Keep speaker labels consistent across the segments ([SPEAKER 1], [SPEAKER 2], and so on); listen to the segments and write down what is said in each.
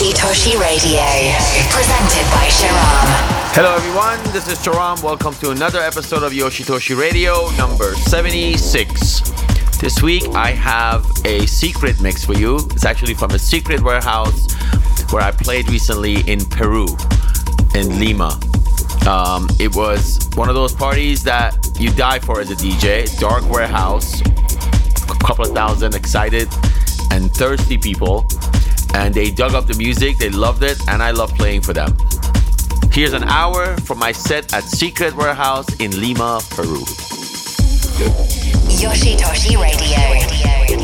[SPEAKER 1] Yoshitoshi Radio, presented by Sharam.
[SPEAKER 2] Hello, everyone. This is Sharam. Welcome to another episode of Yoshitoshi Radio, number 76. This week, I have a secret mix for you. It's actually from a secret warehouse where I played recently in Peru, in Lima. Um, it was one of those parties that you die for as a DJ. Dark warehouse, a couple of thousand excited and thirsty people and they dug up the music, they loved it, and I love playing for them. Here's an hour from my set at Secret Warehouse in Lima, Peru.
[SPEAKER 1] Yoshitoshi Radio.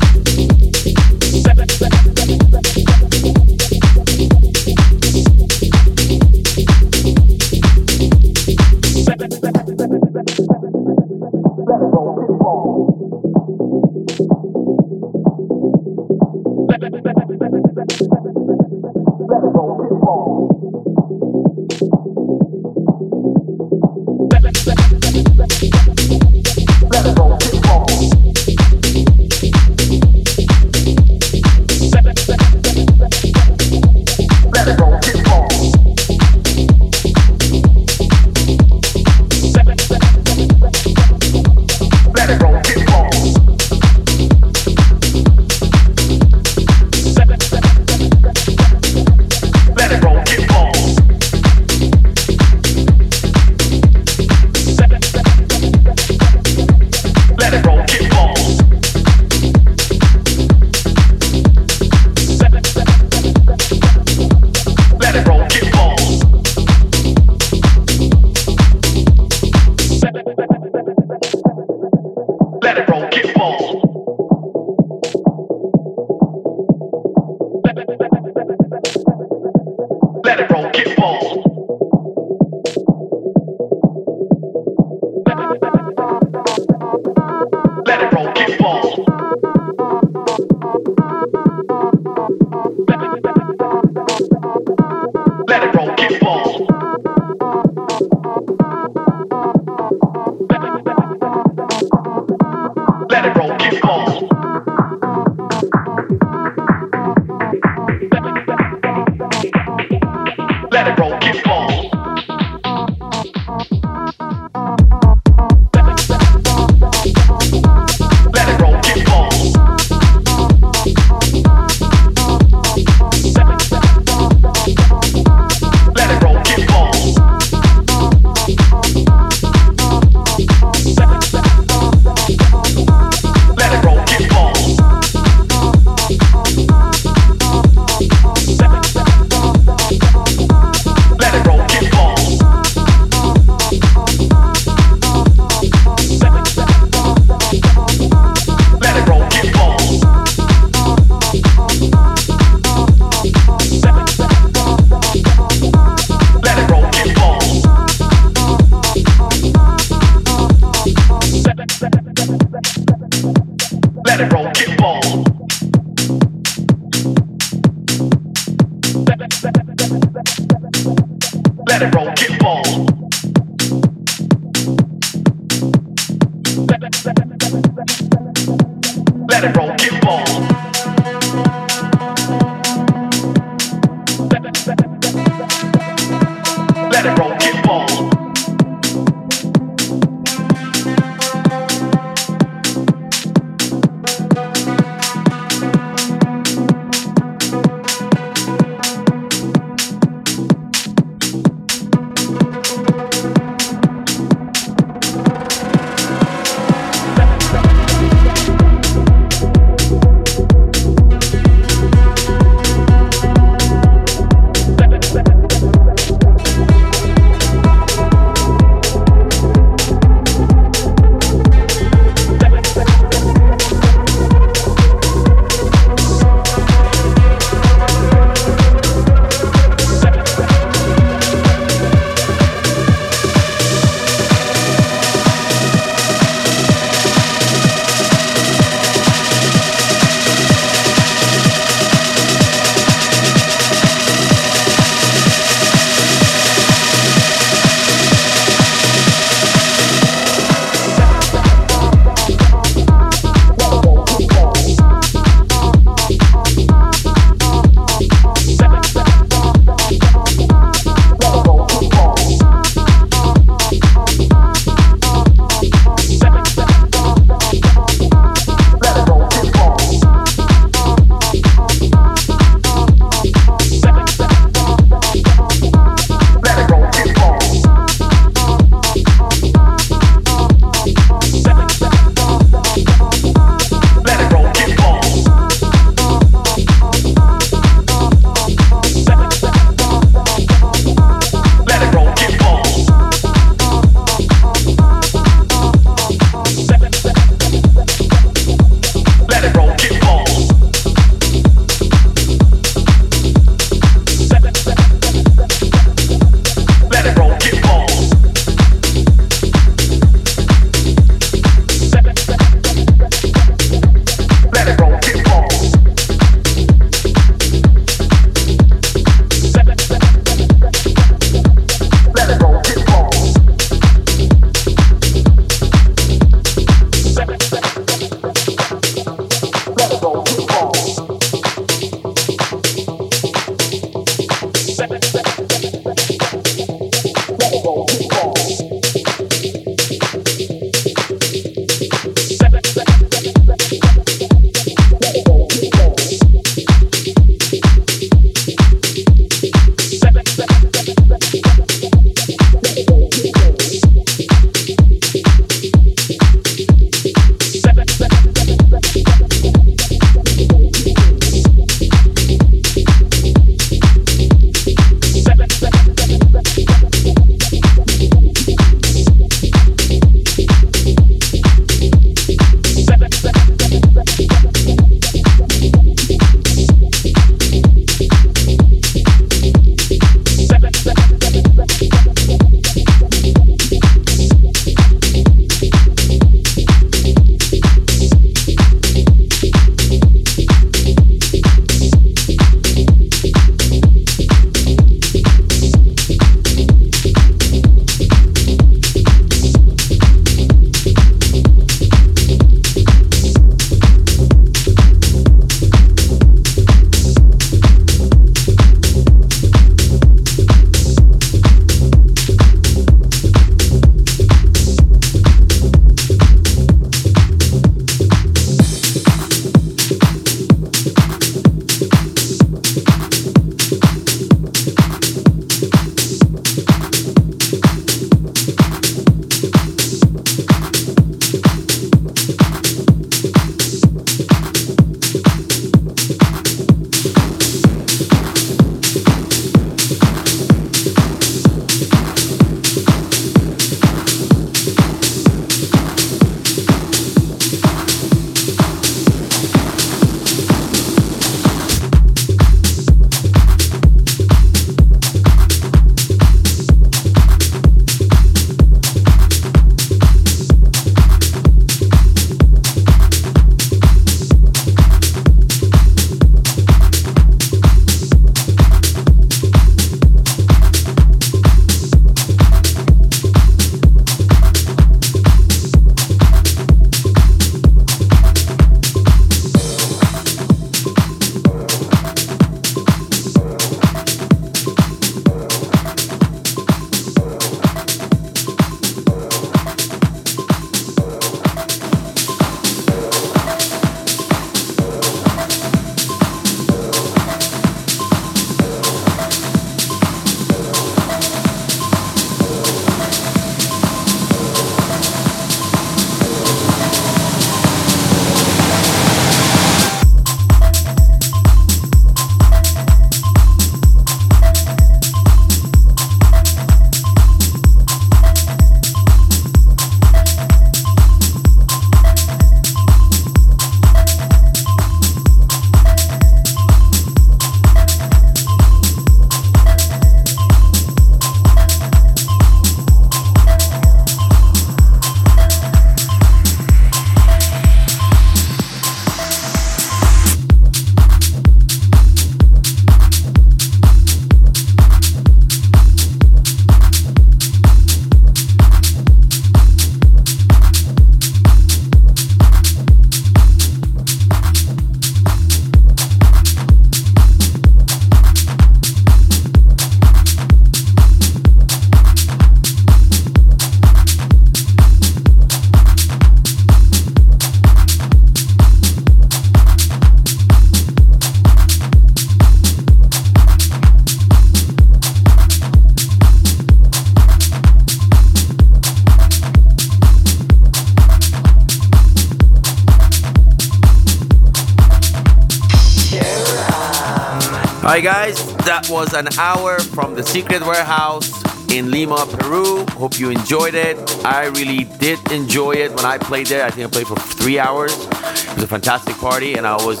[SPEAKER 2] Was an hour from the Secret Warehouse in Lima, Peru. Hope you enjoyed it. I really did enjoy it when I played there. I think I played for three hours. It was a fantastic party, and I always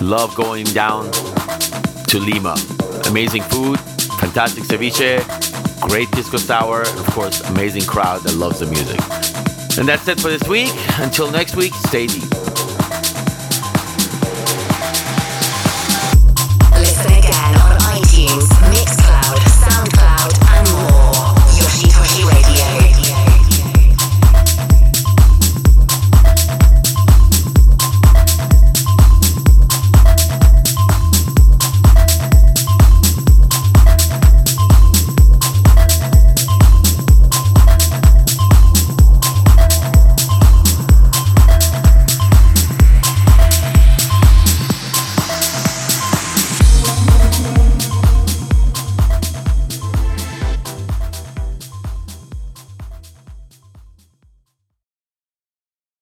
[SPEAKER 2] love going down to Lima. Amazing food, fantastic ceviche, great pisco sour, and of course, amazing crowd that loves the music. And that's it for this week. Until next week, stay deep.